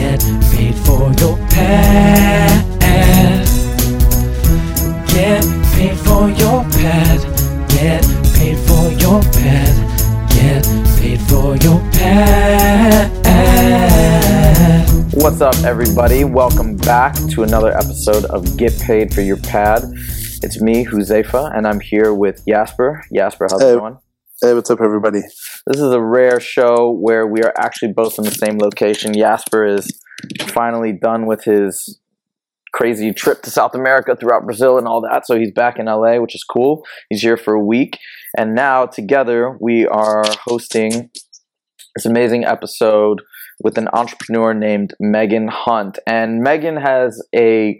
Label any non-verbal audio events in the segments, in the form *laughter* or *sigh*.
Get paid for your pad. Get paid for your pad. Get paid for your pad. Get paid for your pad. What's up, everybody? Welcome back to another episode of Get Paid for Your Pad. It's me, Huzefa, and I'm here with Jasper. Jasper, how's Hey. it going? Hey, what's up, everybody? This is a rare show where we are actually both in the same location. Jasper is finally done with his crazy trip to South America throughout Brazil and all that, so he's back in LA, which is cool. He's here for a week, and now together we are hosting this amazing episode with an entrepreneur named Megan Hunt. And Megan has a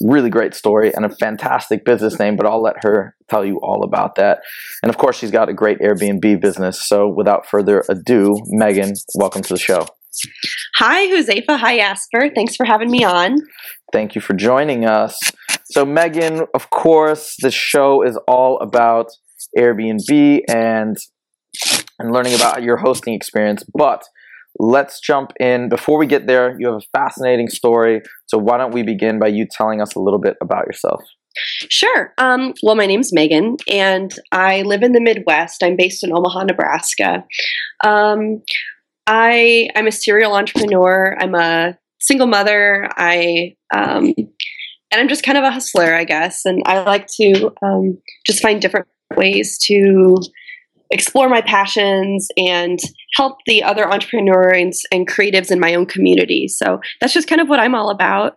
really great story and a fantastic business name, but I'll let her tell you all about that. And of course, she's got a great Airbnb business. So without further ado, Megan, welcome to the show. Hi, Huzefa. Hi, Jasper. Thanks for having me on. Thank you for joining us. So, Megan, of course, the show is all about Airbnb and and learning about your hosting experience. But let's jump in. Before we get there, you have a fascinating story. So, why don't we begin by you telling us a little bit about yourself? Sure. Um, well, my name's Megan, and I live in the Midwest. I'm based in Omaha, Nebraska. Um, I I'm a serial entrepreneur. I'm a single mother. I um, and I'm just kind of a hustler, I guess. And I like to um, just find different ways to explore my passions and help the other entrepreneurs and creatives in my own community. So that's just kind of what I'm all about.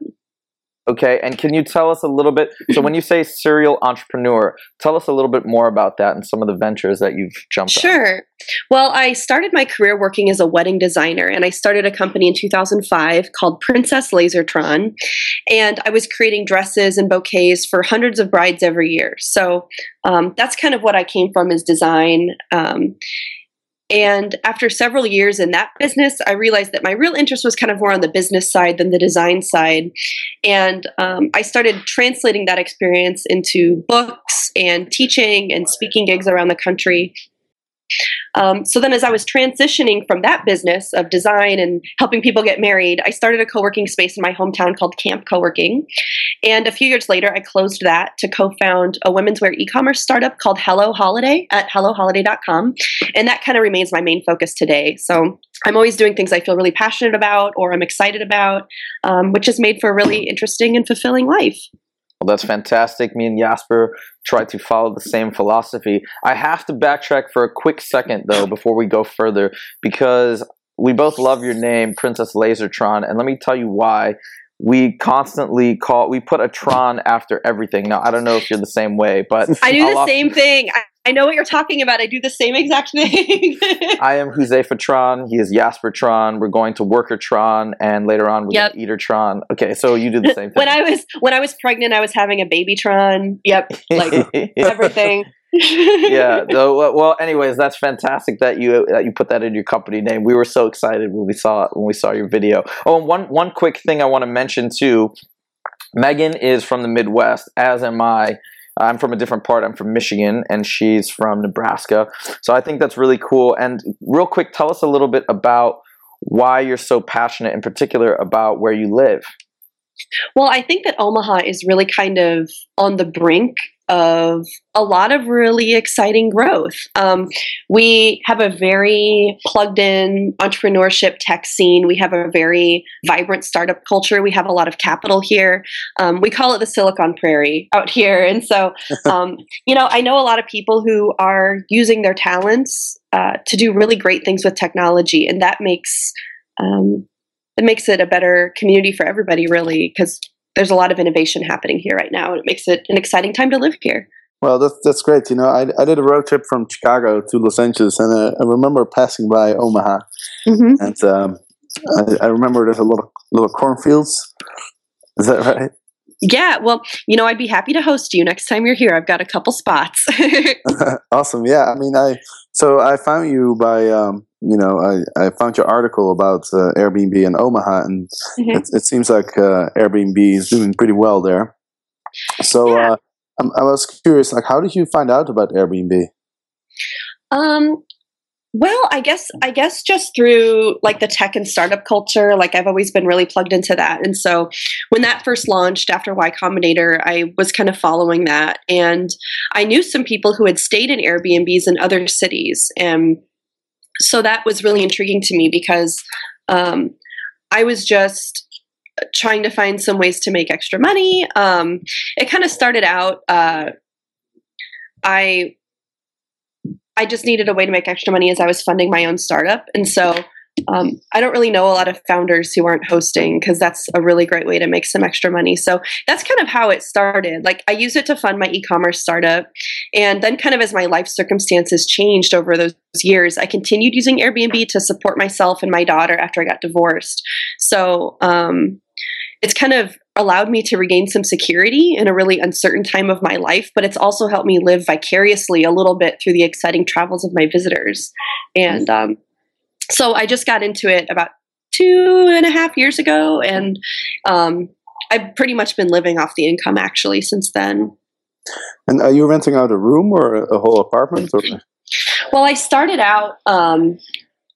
Okay, and can you tell us a little bit? So, when you say serial entrepreneur, tell us a little bit more about that and some of the ventures that you've jumped on. Sure. Well, I started my career working as a wedding designer, and I started a company in 2005 called Princess Lasertron. And I was creating dresses and bouquets for hundreds of brides every year. So um, that's kind of what I came from is design. Um, and after several years in that business, I realized that my real interest was kind of more on the business side than the design side. And um, I started translating that experience into books and teaching and speaking gigs around the country. Um, so then, as I was transitioning from that business of design and helping people get married, I started a co working space in my hometown called Camp Co-working. And a few years later, I closed that to co found a women's wear e commerce startup called Hello Holiday at helloholiday.com. And that kind of remains my main focus today. So I'm always doing things I feel really passionate about or I'm excited about, um, which has made for a really interesting and fulfilling life. Well, that's fantastic. Me and Jasper try to follow the same philosophy. I have to backtrack for a quick second, though, before we go further, because we both love your name, Princess Lasertron, and let me tell you why. We constantly call, we put a Tron after everything. Now, I don't know if you're the same way, but I do I'll the same thing. I, know what you're talking about. I do the same exact thing. *laughs* I am Huzefa Tron. He is Jasper Tron. We're going to Worker Tron, and later on we're Yep. going to Eater Tron. Okay, so you do the same *laughs* thing. when I was when I was pregnant, I was having a baby babytron. Yep, like *laughs* everything. yeah. though, well, anyways, that's fantastic that you that you put that in your company name. We were so excited when we saw when we saw your video. Oh, and one one quick thing I want to mention too. Megan is from the Midwest, as am I. I'm from a different part. I'm from Michigan, and she's from Nebraska. So I think that's really cool. And real quick, tell us a little bit about why you're so passionate, in particular, about where you live. Well, I think that Omaha is really kind of on the brink of a lot of really exciting growth. Um, we have a very plugged in entrepreneurship tech scene. We have a very vibrant startup culture. We have a lot of capital here. Um, we call it the Silicon Prairie out here. And so, *laughs* um, you know, I know a lot of people who are using their talents uh, to do really great things with technology, and that makes um, it makes it a better community for everybody, really, because there's a lot of innovation happening here right now, and it makes it an exciting time to live here. Well, that's that's great. You know, I, I did a road trip from Chicago to Los Angeles, and uh, I remember passing by Omaha, Mm-hmm. and um, I, I remember there's a lot of little cornfields, Is that right? Yeah, well, you know, I'd be happy to host you next time you're here. I've got a couple spots. *laughs* *laughs* awesome. Yeah. I mean, I so I found you by um, you know I, I found your article about uh, Airbnb in Omaha, and Mhm. it, it seems like uh, Airbnb is doing pretty well there. So Yeah. uh, I'm, I was curious, like, how did you find out about Airbnb? Um, well, I guess I guess just through like the tech and startup culture, like I've always been really plugged into that. And so when that first launched after Y Combinator, I was kind of following that, and I knew some people who had stayed in Airbnbs in other cities, and so that was really intriguing to me because um, I was just trying to find some ways to make extra money. Um, it kind of started out. Uh, I I just needed a way to make extra money as I was funding my own startup. And so um, I don't really know a lot of founders who aren't hosting because that's a really great way to make some extra money. So that's kind of how it started. Like I used it to fund my e commerce startup. And then, kind of as my life circumstances changed over those years, I continued using Airbnb to support myself and my daughter after I got divorced. So um, it's kind of allowed me to regain some security in a really uncertain time of my life, but it's also helped me live vicariously a little bit through the exciting travels of my visitors. And um, so I just got into it about two and a half years ago, and um, I've pretty much been living off the income actually since then. And are you renting out a room or a, whole apartment? Or? Well, I started out. Um,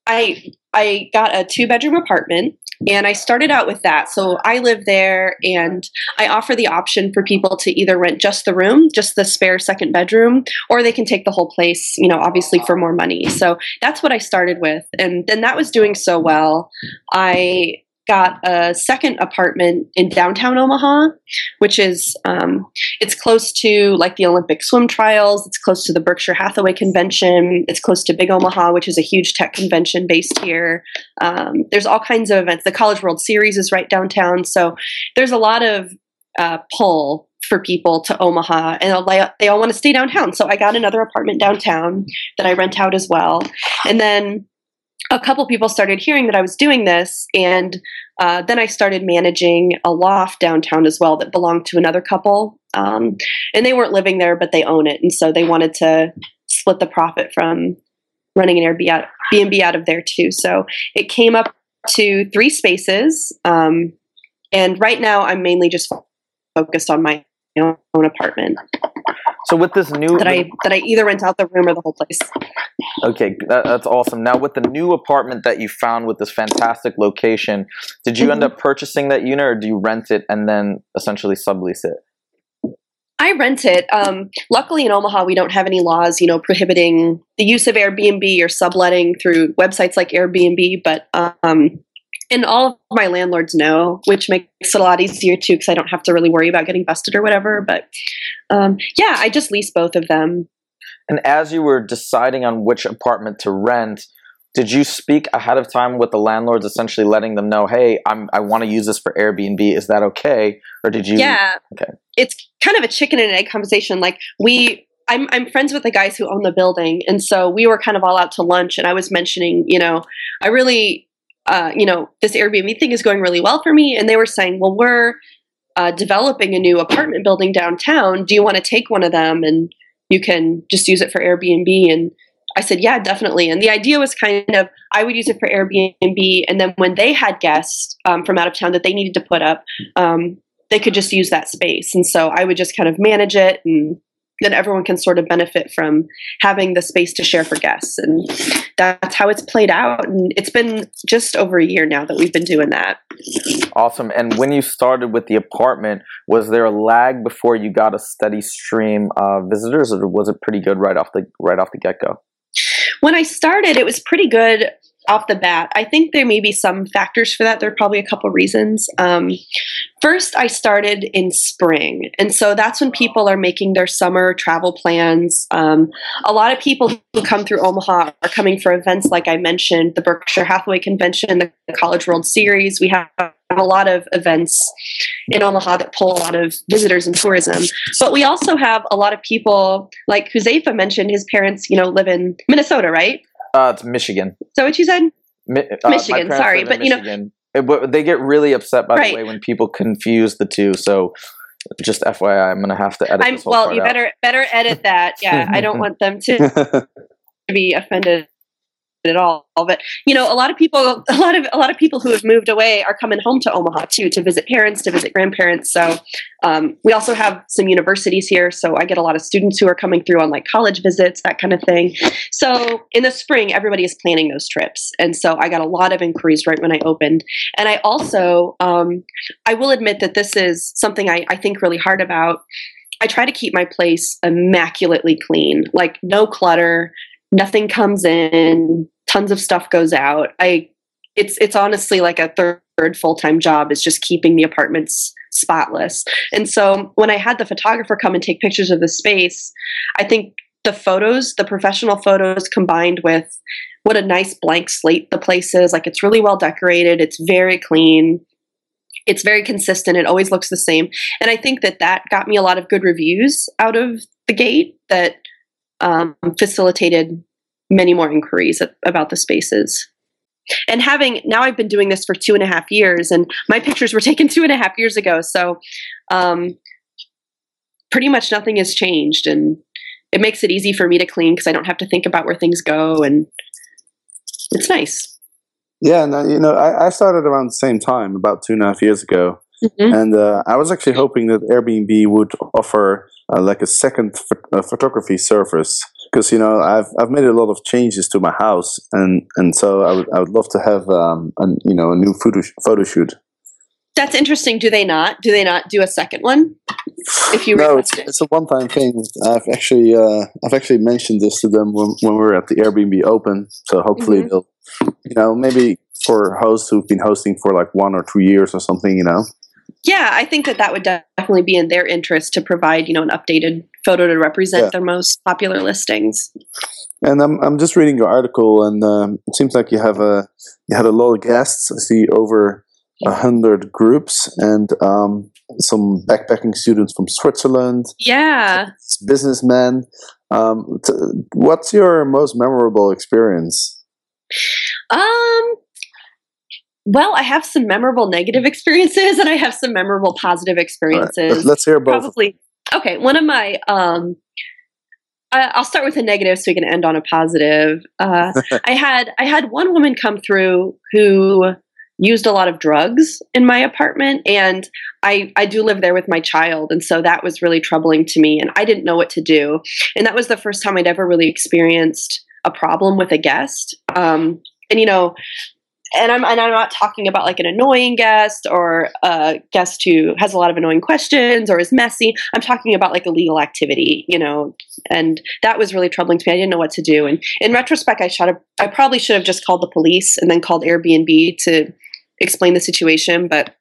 I I got a two bedroom apartment, and I started out with that. So I live there, and I offer the option for people to either rent just the room, just the spare second bedroom, or they can take the whole place. You know, obviously for more money. So that's what I started with, and then that was doing so well. I got a second apartment in downtown Omaha, which is um, it's close to like the Olympic swim trials. It's close to the Berkshire Hathaway convention. It's close to Big Omaha, which is a huge tech convention based here. Um, there's all kinds of events. The College World Series is right downtown, so there's a lot of uh, pull for people to Omaha, and they- they all want to stay downtown. So I got another apartment downtown that I rent out as well, and then a couple people started hearing that I was doing this, and uh, then I started managing a loft downtown as well that belonged to another couple. Um, and they weren't living there, but they own it. And so they wanted to split the profit from running an Airbnb out, of there too. So it came up to three spaces. Um, and right now I'm mainly just focused on my own apartment So with this new, that I that I either rent out the room or the whole place. okay, that, that's awesome. Now with the new apartment that you found with this fantastic location, did you end Mm-hmm. up purchasing that unit, or do you rent it and then essentially sublease it? I rent it. Um, luckily, in Omaha, we don't have any laws, you know, prohibiting the use of Airbnb or subletting through websites like Airbnb. But um, and all of my landlords know, which makes it a lot easier too, because I don't have to really worry about getting busted or whatever. But um, yeah, I just lease both of them. And as you were deciding on which apartment to rent, did you speak ahead of time with the landlords, essentially letting them know, "Hey, I'm I want to use this for Airbnb. Is that okay?" Or did you? yeah, okay. it's kind of a chicken and egg conversation. Like we. I'm, I'm friends with the guys who own the building. And so we were kind of all out to lunch. And I was mentioning, you know, I really uh, you know, this Airbnb thing is going really well for me. And they were saying, well, we're uh, developing a new apartment building downtown. Do you want to take one of them and you can just use it for Airbnb? And I said, yeah, definitely. And the idea was kind of I would use it for Airbnb. And then when they had guests um, from out of town that they needed to put up, um, they could just use that space. And so I would just kind of manage it and then everyone can sort of benefit from having the space to share for guests. And that's how it's played out. And it's been just over a year now that we've been doing that. Awesome. And when you started with the apartment, was there a lag before you got a steady stream of visitors, or was it pretty good right off the right off the get go? When I started, it was pretty good off the bat. I think there may be some factors for that. There are probably a couple reasons. Um, first, I started in spring. And so that's when people are making their summer travel plans. Um, a lot of people who come through Omaha are coming for events like I mentioned the Berkshire Hathaway Convention, the College World Series. We have a lot of events in Omaha that pull a lot of visitors and tourism. But we also have a lot of people, like Huzefa mentioned, his parents, you know, live in Minnesota, right? Uh, it's Michigan. So what you said? Mi- uh, Michigan, sorry, but, you know- it- they get really upset by Right. the way when people confuse the two. So just FYI, I'm gonna have to edit I'm well. You out. better better edit that. Yeah, I don't *laughs* want them to *laughs* be offended at all. But you know, a lot of people, *laughs* a lot of a lot of people who have moved away are coming home to Omaha too to visit parents, to visit grandparents. So um, we also have some universities here, so I get a lot of students who are coming through on like college visits, that kind of thing. So in the spring, everybody is planning those trips, and so I got a lot of inquiries right when I opened. And I also, um, I will admit that this is something I, I think really hard about. I try to keep my place immaculately clean, like no clutter, nothing comes in, tons of stuff goes out. I it's it's honestly like a third full-time job is just keeping the apartments spotless. And so when I had the photographer come and take pictures of the space, I think the photos, the professional photos combined with what a nice blank slate the place is, like it's really well decorated, it's very clean. It's very consistent. It always looks the same. And I think that that got me a lot of good reviews out of the gate that um, facilitated many more inquiries about the spaces. And having now, I've been doing this for two and a half years, and my pictures were *laughs* taken two and a half years ago. So, um, pretty much nothing has changed, and it makes it easy for me to clean because I don't have to think about where things go, and it's nice. yeah, no, you know, I, I started around the same time, about two and a half years ago, Mhm. and uh, I was actually hoping that Airbnb would offer uh, like a second ph- uh, photography service because you know I've I've made a lot of changes to my house, and and so I would I would love to have um a, you know a new photo photo shoot. That's interesting. Do they not? Do they not do a second one? If you no, it's, it. it's a one-time thing. I've actually uh, I've actually mentioned this to them when, when we were at the Airbnb Open. So hopefully Mhm. they'll, you know, maybe for hosts who've been hosting for like one or two years or something, you know. Yeah, I think that that would definitely be in their interest to provide, you know, an updated photo to represent Yeah. their most popular listings. And I'm I'm just reading your article, and um, it seems like you have a you had a lot of guests. I see over a hundred groups and um, some backpacking students from Switzerland, Yeah. businessmen. Um, t- what's your most memorable experience? Um well, I have some memorable negative *laughs* experiences and I have some memorable positive All right, experiences. Let's hear both. Probably. Okay, one of my um I- I'll start with a negative so we can end on a positive. Uh, *laughs* I had I had one woman come through who used a lot of drugs in my apartment, and I I do live there with my child, and so that was really troubling to me, and I didn't know what to do, and that was the first time I'd ever really experienced a problem with a guest. Um, and you know, and I'm and I'm not talking about like an annoying guest or a guest who has a lot of annoying questions or is messy. I'm talking about like illegal activity, you know, and that was really troubling to me. I didn't know what to do. And in retrospect, I should have I probably should have just called the police and then called Airbnb to explain the situation, but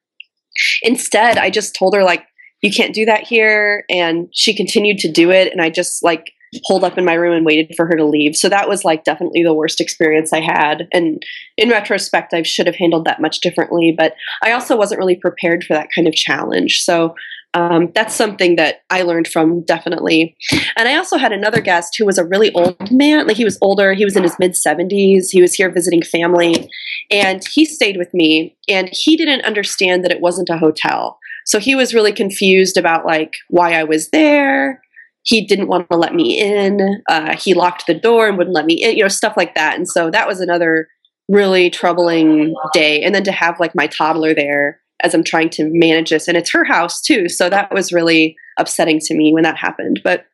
instead I just told her like you can't do that here and she continued to do it and I just like holed up in my room and waited for her to leave. So that was like definitely the worst experience I had. And in retrospect, I should have handled that much differently. But I also wasn't really prepared for that kind of challenge. So um, that's something that I learned from definitely. And I also had another guest who was a really old man. Like he was older, he was in his mid 70s. He was here visiting family. And he stayed with me. And he didn't understand that it wasn't a hotel. So he was really confused about like why I was there he didn't want to let me in. Uh, he locked the door and wouldn't let me in, you know, stuff like that. And so that was another really troubling day. And then to have like my toddler there as I'm trying to manage this, and it's her house too. So that was really upsetting to me when that happened. But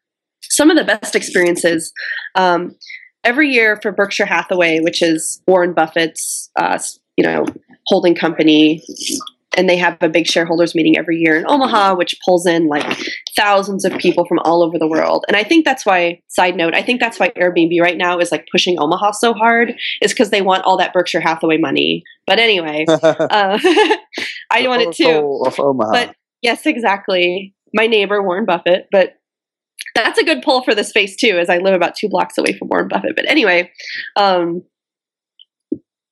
some of the best experiences, um, every year for Berkshire Hathaway, which is Warren Buffett's, uh, you know, holding company, and they have a big shareholders meeting every year in Omaha, which pulls in like thousands of people from all over the world. And I think that's why, side note, I think that's why Airbnb right now is like pushing Omaha so hard, is because they want all that Berkshire Hathaway money. But anyway, *laughs* uh, *laughs* I want it too. Of Omaha. But yes, exactly. My neighbor, Warren Buffett. But that's a good pull for the space too, as I live about two blocks away from Warren Buffett. But anyway, um,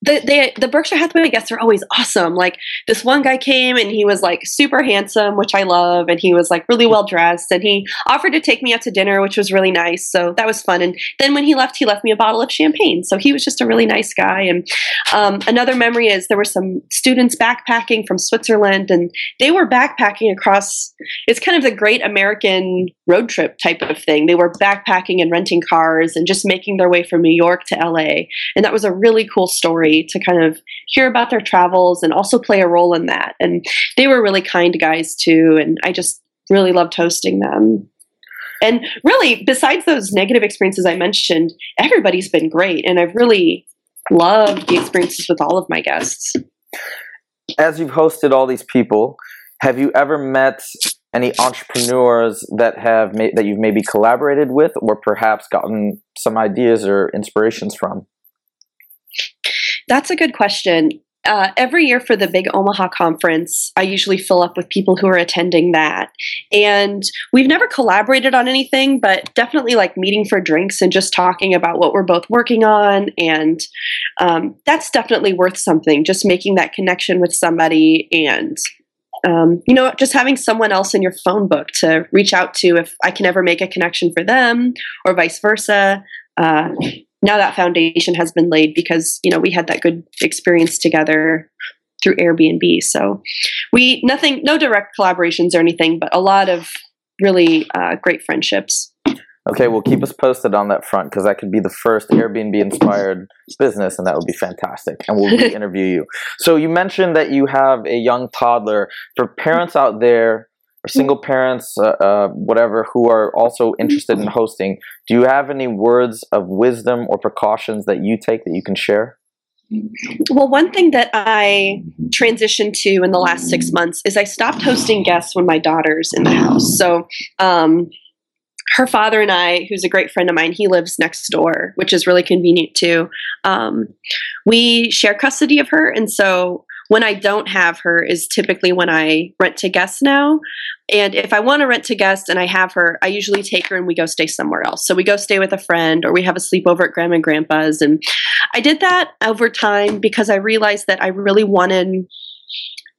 the, the the Berkshire Hathaway guests are always awesome. Like this one guy came and he was like super handsome, which I love, and he was like really well dressed, and he offered to take me out to dinner, which was really nice. So that was fun. And then when he left, he left me a bottle of champagne. So he was just a really nice guy. And um, another memory is there were some students backpacking from Switzerland, and they were backpacking across. It's kind of the Great American road trip type of thing. They were backpacking and renting cars and just making their way from New York to LA, and that was a really cool story to kind of hear about their travels and also play a role in that. And they were really kind guys too. And I just really loved hosting them. And really, besides those negative experiences I mentioned, everybody's been great. And I've really loved the experiences with all of my guests. As you've hosted all these people, have you ever met any entrepreneurs that have ma- that you've maybe collaborated with, or perhaps gotten some ideas or inspirations from? That's a good question. Uh, every year for the big Omaha conference, I usually fill up with people who are attending that. And we've never collaborated on anything, but definitely like meeting for drinks and just talking about what we're both working on. And um, that's definitely worth something, just making that connection with somebody and. Um, you know, just having someone else in your phone book to reach out to if I can ever make a connection for them or vice versa. Uh, now that foundation has been laid because you know we had that good experience together through Airbnb. So we nothing, no direct collaborations or anything, but a lot of really uh, great friendships. Okay, well, keep us posted on that front because that could be the first Airbnb inspired business, and that would be fantastic. And we'll *laughs* interview you. So, you mentioned that you have a young toddler. For parents out there or single parents, uh, uh, whatever, who are also interested in hosting, do you have any words of wisdom or precautions that you take that you can share? Well, one thing that I transitioned to in the last six months is I stopped hosting guests when my daughter's in the house. So, um, her father and I, who's a great friend of mine, he lives next door, which is really convenient too. Um, we share custody of her, and so when I don't have her is typically when I rent to guests now. And if I want to rent to guests and I have her, I usually take her and we go stay somewhere else. So we go stay with a friend or we have a sleepover at grandma and grandpa's. And I did that over time because I realized that I really wanted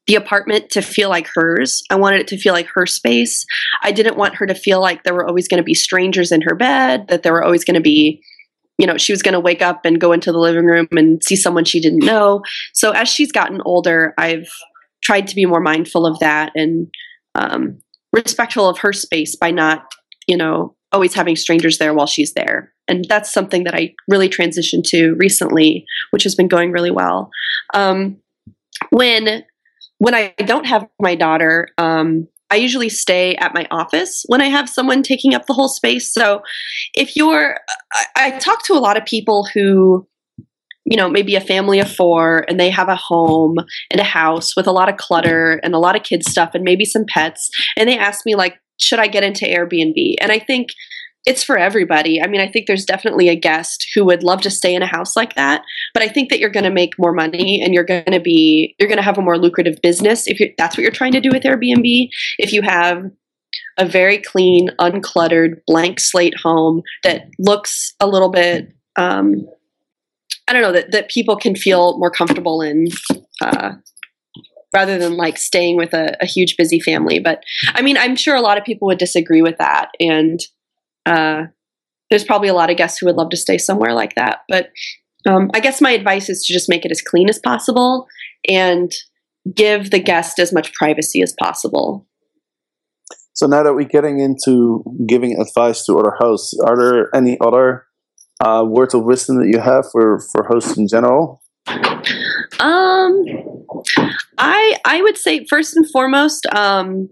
the apartment to feel like hers. I wanted it to feel like her space. I didn't want her to feel like there were always going to be strangers in her bed, that there were always going to be you know, she was going to wake up and go into the living room and see someone she didn't know. So as she's gotten older, I've tried to be more mindful of that and um, respectful of her space by not, you know, always having strangers there while she's there. And that's something that I really transitioned to recently, which has been going really well. Um, when when I don't have my daughter, um, I usually stay at my office when I have someone taking up the whole space. So if you're, I, I talk to a lot of people who, you know, maybe a family of four and they have a home and a house with a lot of clutter and a lot of kids stuff and maybe some pets. And they ask me, like, should I get into Airbnb? And I think it's for everybody. I mean, I think there's definitely a guest who would love to stay in a house like that, but I think that you're going to make more money and you're going to be you're going to have a more lucrative business if that's what you're trying to do with Airbnb. If you have a very clean, uncluttered, blank slate home that looks a little bit um, I don't know that that people can feel more comfortable in uh, rather than like staying with a, a, huge busy family. But I mean, I'm sure a lot of people would disagree with that, and uh, there's probably a lot of guests who would love to stay somewhere like that. But um, I guess my advice is to just make it as clean as possible and give the guest as much privacy as possible. So now that we're getting into giving advice to other hosts, are there any other uh, words of wisdom that you have for for hosts in general? Um, I I would say first and foremost, um,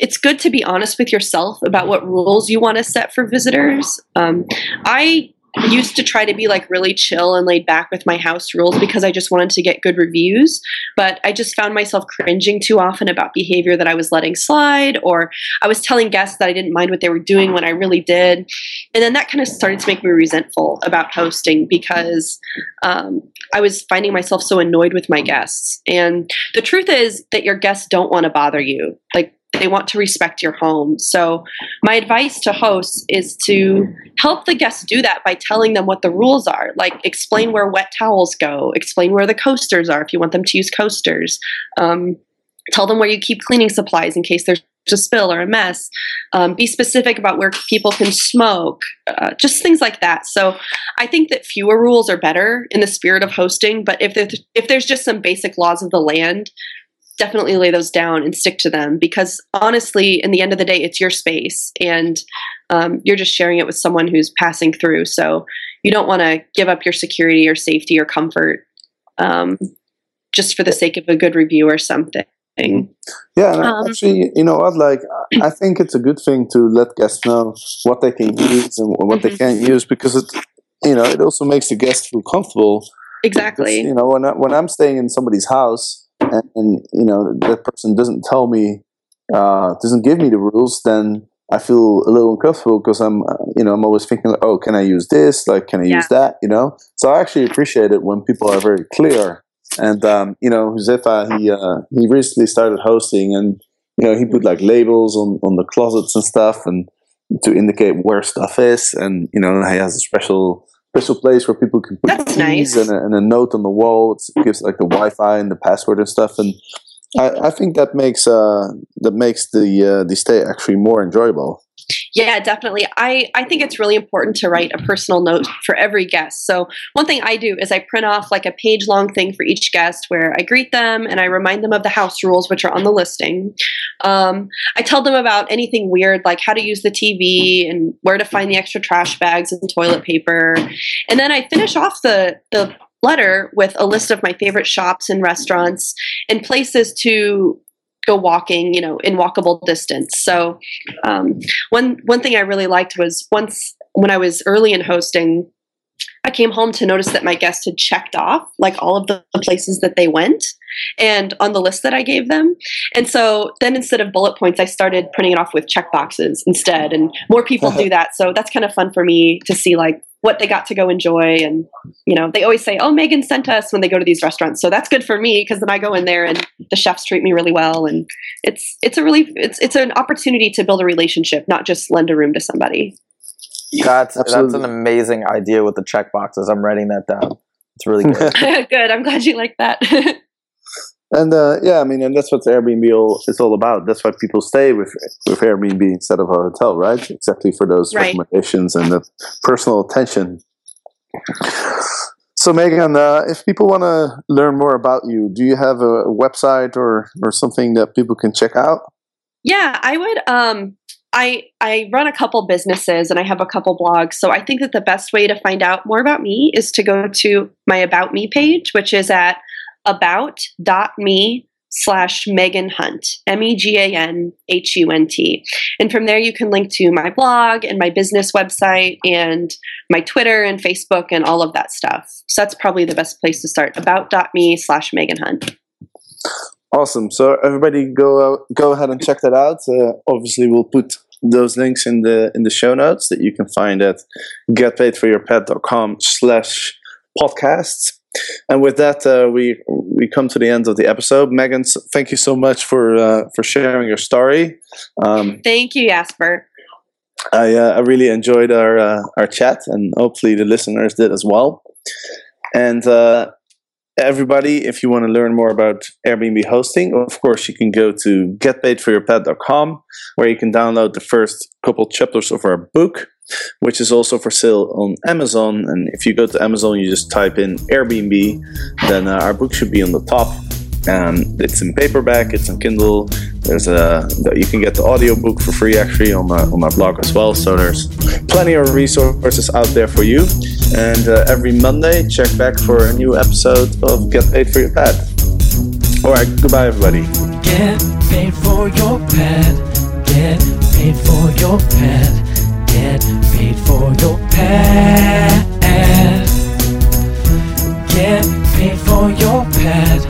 it's good to be honest with yourself about what rules you want to set for visitors. Um, I used to try to be like really chill and laid back with my house rules because I just wanted to get good reviews. But I just found myself cringing too often about behavior that I was letting slide, or I was telling guests that I didn't mind what they were doing when I really did. And then that kind of started to make me resentful about hosting because um, I was finding myself so annoyed with my guests. And the truth is that your guests don't want to bother you. Like, they want to respect your home. So, my advice to hosts is to help the guests do that by telling them what the rules are. Like, explain where wet towels go, explain where the coasters are if you want them to use coasters. Um, tell them where you keep cleaning supplies in case there's a spill or a mess. Um, be specific about where people can smoke, uh, just things like that. So I think that fewer rules are better in the spirit of hosting. But if there's, if there's just some basic laws of the land, definitely lay those down and stick to them because honestly, in the end of the day, it's your space and um, you're just sharing it with someone who's passing through. So you don't want to give up your security or safety or comfort um, just for the sake of a good review or something. Yeah, Um, actually, you know what? Like, I *clears throat* think it's a good thing to let guests know what they can use and what they Mhm. can't use because it, you know, it also makes the guest feel comfortable. Exactly. You know, when I, when I'm staying in somebody's house and, and you know that person doesn't tell me, uh, doesn't give me the rules, then I feel a little uncomfortable because I'm, uh, you know, I'm always thinking, like, oh, can I use this? Like, can I use that? You know. So I actually appreciate it when people are very clear. And um, you know, Huzefa, he uh, he recently started hosting, and you know, he put like labels on on the closets and stuff, and to indicate where stuff is, and you know, he has a special special place where people can put That's keys nice. and, a, and a note on the wall. It gives like the Wi-Fi and the password and stuff, and I, I think that makes uh that makes the uh, the stay actually more enjoyable. Yeah, definitely. I, I think it's really important to write a personal note for every guest. So, one thing I do is I print off like a page long thing for each guest where I greet them and I remind them of the house rules, which are on the listing. Um, I tell them about anything weird, like how to use the TV and where to find the extra trash bags and toilet paper. And then I finish off the, the letter with a list of my favorite shops and restaurants and places to walking, you know, in walkable distance. So, um, one one thing I really liked was once when I was early in hosting, I came home to notice that my guests had checked off like all of the places that they went and on the list that I gave them. And so then instead of bullet points, I started printing it off with check boxes instead. And more people do *laughs* that. So that's kind of fun for me to see like what they got to go enjoy. And, you know, they always say, oh, Megan sent us when they go to these restaurants. So that's good for me because then I go in there and the chefs treat me really well. And it's, it's a really, it's, it's an opportunity to build a relationship, not just lend a room to somebody. That's that's Absolutely. an amazing idea with the check boxes. I'm writing that down. It's really good. *laughs* *laughs* good. I'm glad you like that. *laughs* And uh, yeah, I mean, and that's what Airbnb all, is all about. That's why people stay with with Airbnb instead of a hotel, right? Exactly for those Right. recommendations and the personal attention. So, Megan, uh, if people want to learn more about you, do you have a website or or something that people can check out? Yeah, I would. Um, I I run a couple businesses and I have a couple blogs. So I think that the best way to find out more about me is to go to my About Me page, which is at about.me slash Megan Hunt, M E G A N H U N T. And from there, you can link to my blog and my business website and my Twitter and Facebook and all of that stuff. So that's probably the best place to start. About.me slash Megan Hunt. Awesome. So everybody, go out, go ahead and check that out. Uh, obviously, we'll put those links in the in the show notes that you can find at getpaidforyourpad.com slash podcasts. And with that, uh, we we come to the end of the episode. Megan, thank you so much for uh, for sharing your story. Um, Thank you, Jasper. I uh, I really enjoyed our uh, our chat, and hopefully the listeners did as well. And uh, everybody, if you want to learn more about Airbnb hosting, of course you can go to getpaidforyourpad.com, where you can download the first couple chapters of our book, which is also for sale on Amazon. And if you go to Amazon, you just type in Airbnb, then uh, our book should be on the top. Um, it's in paperback, it's on Kindle. There's a you can get the audiobook for free actually on my on my blog as well. So there's plenty of resources out there for you. And uh, every Monday, check back for a new episode of Get Paid for Your Pad. All right, goodbye, everybody. Get paid for your pad. Get paid for your pad. Get paid for your pad. Get paid for your pad.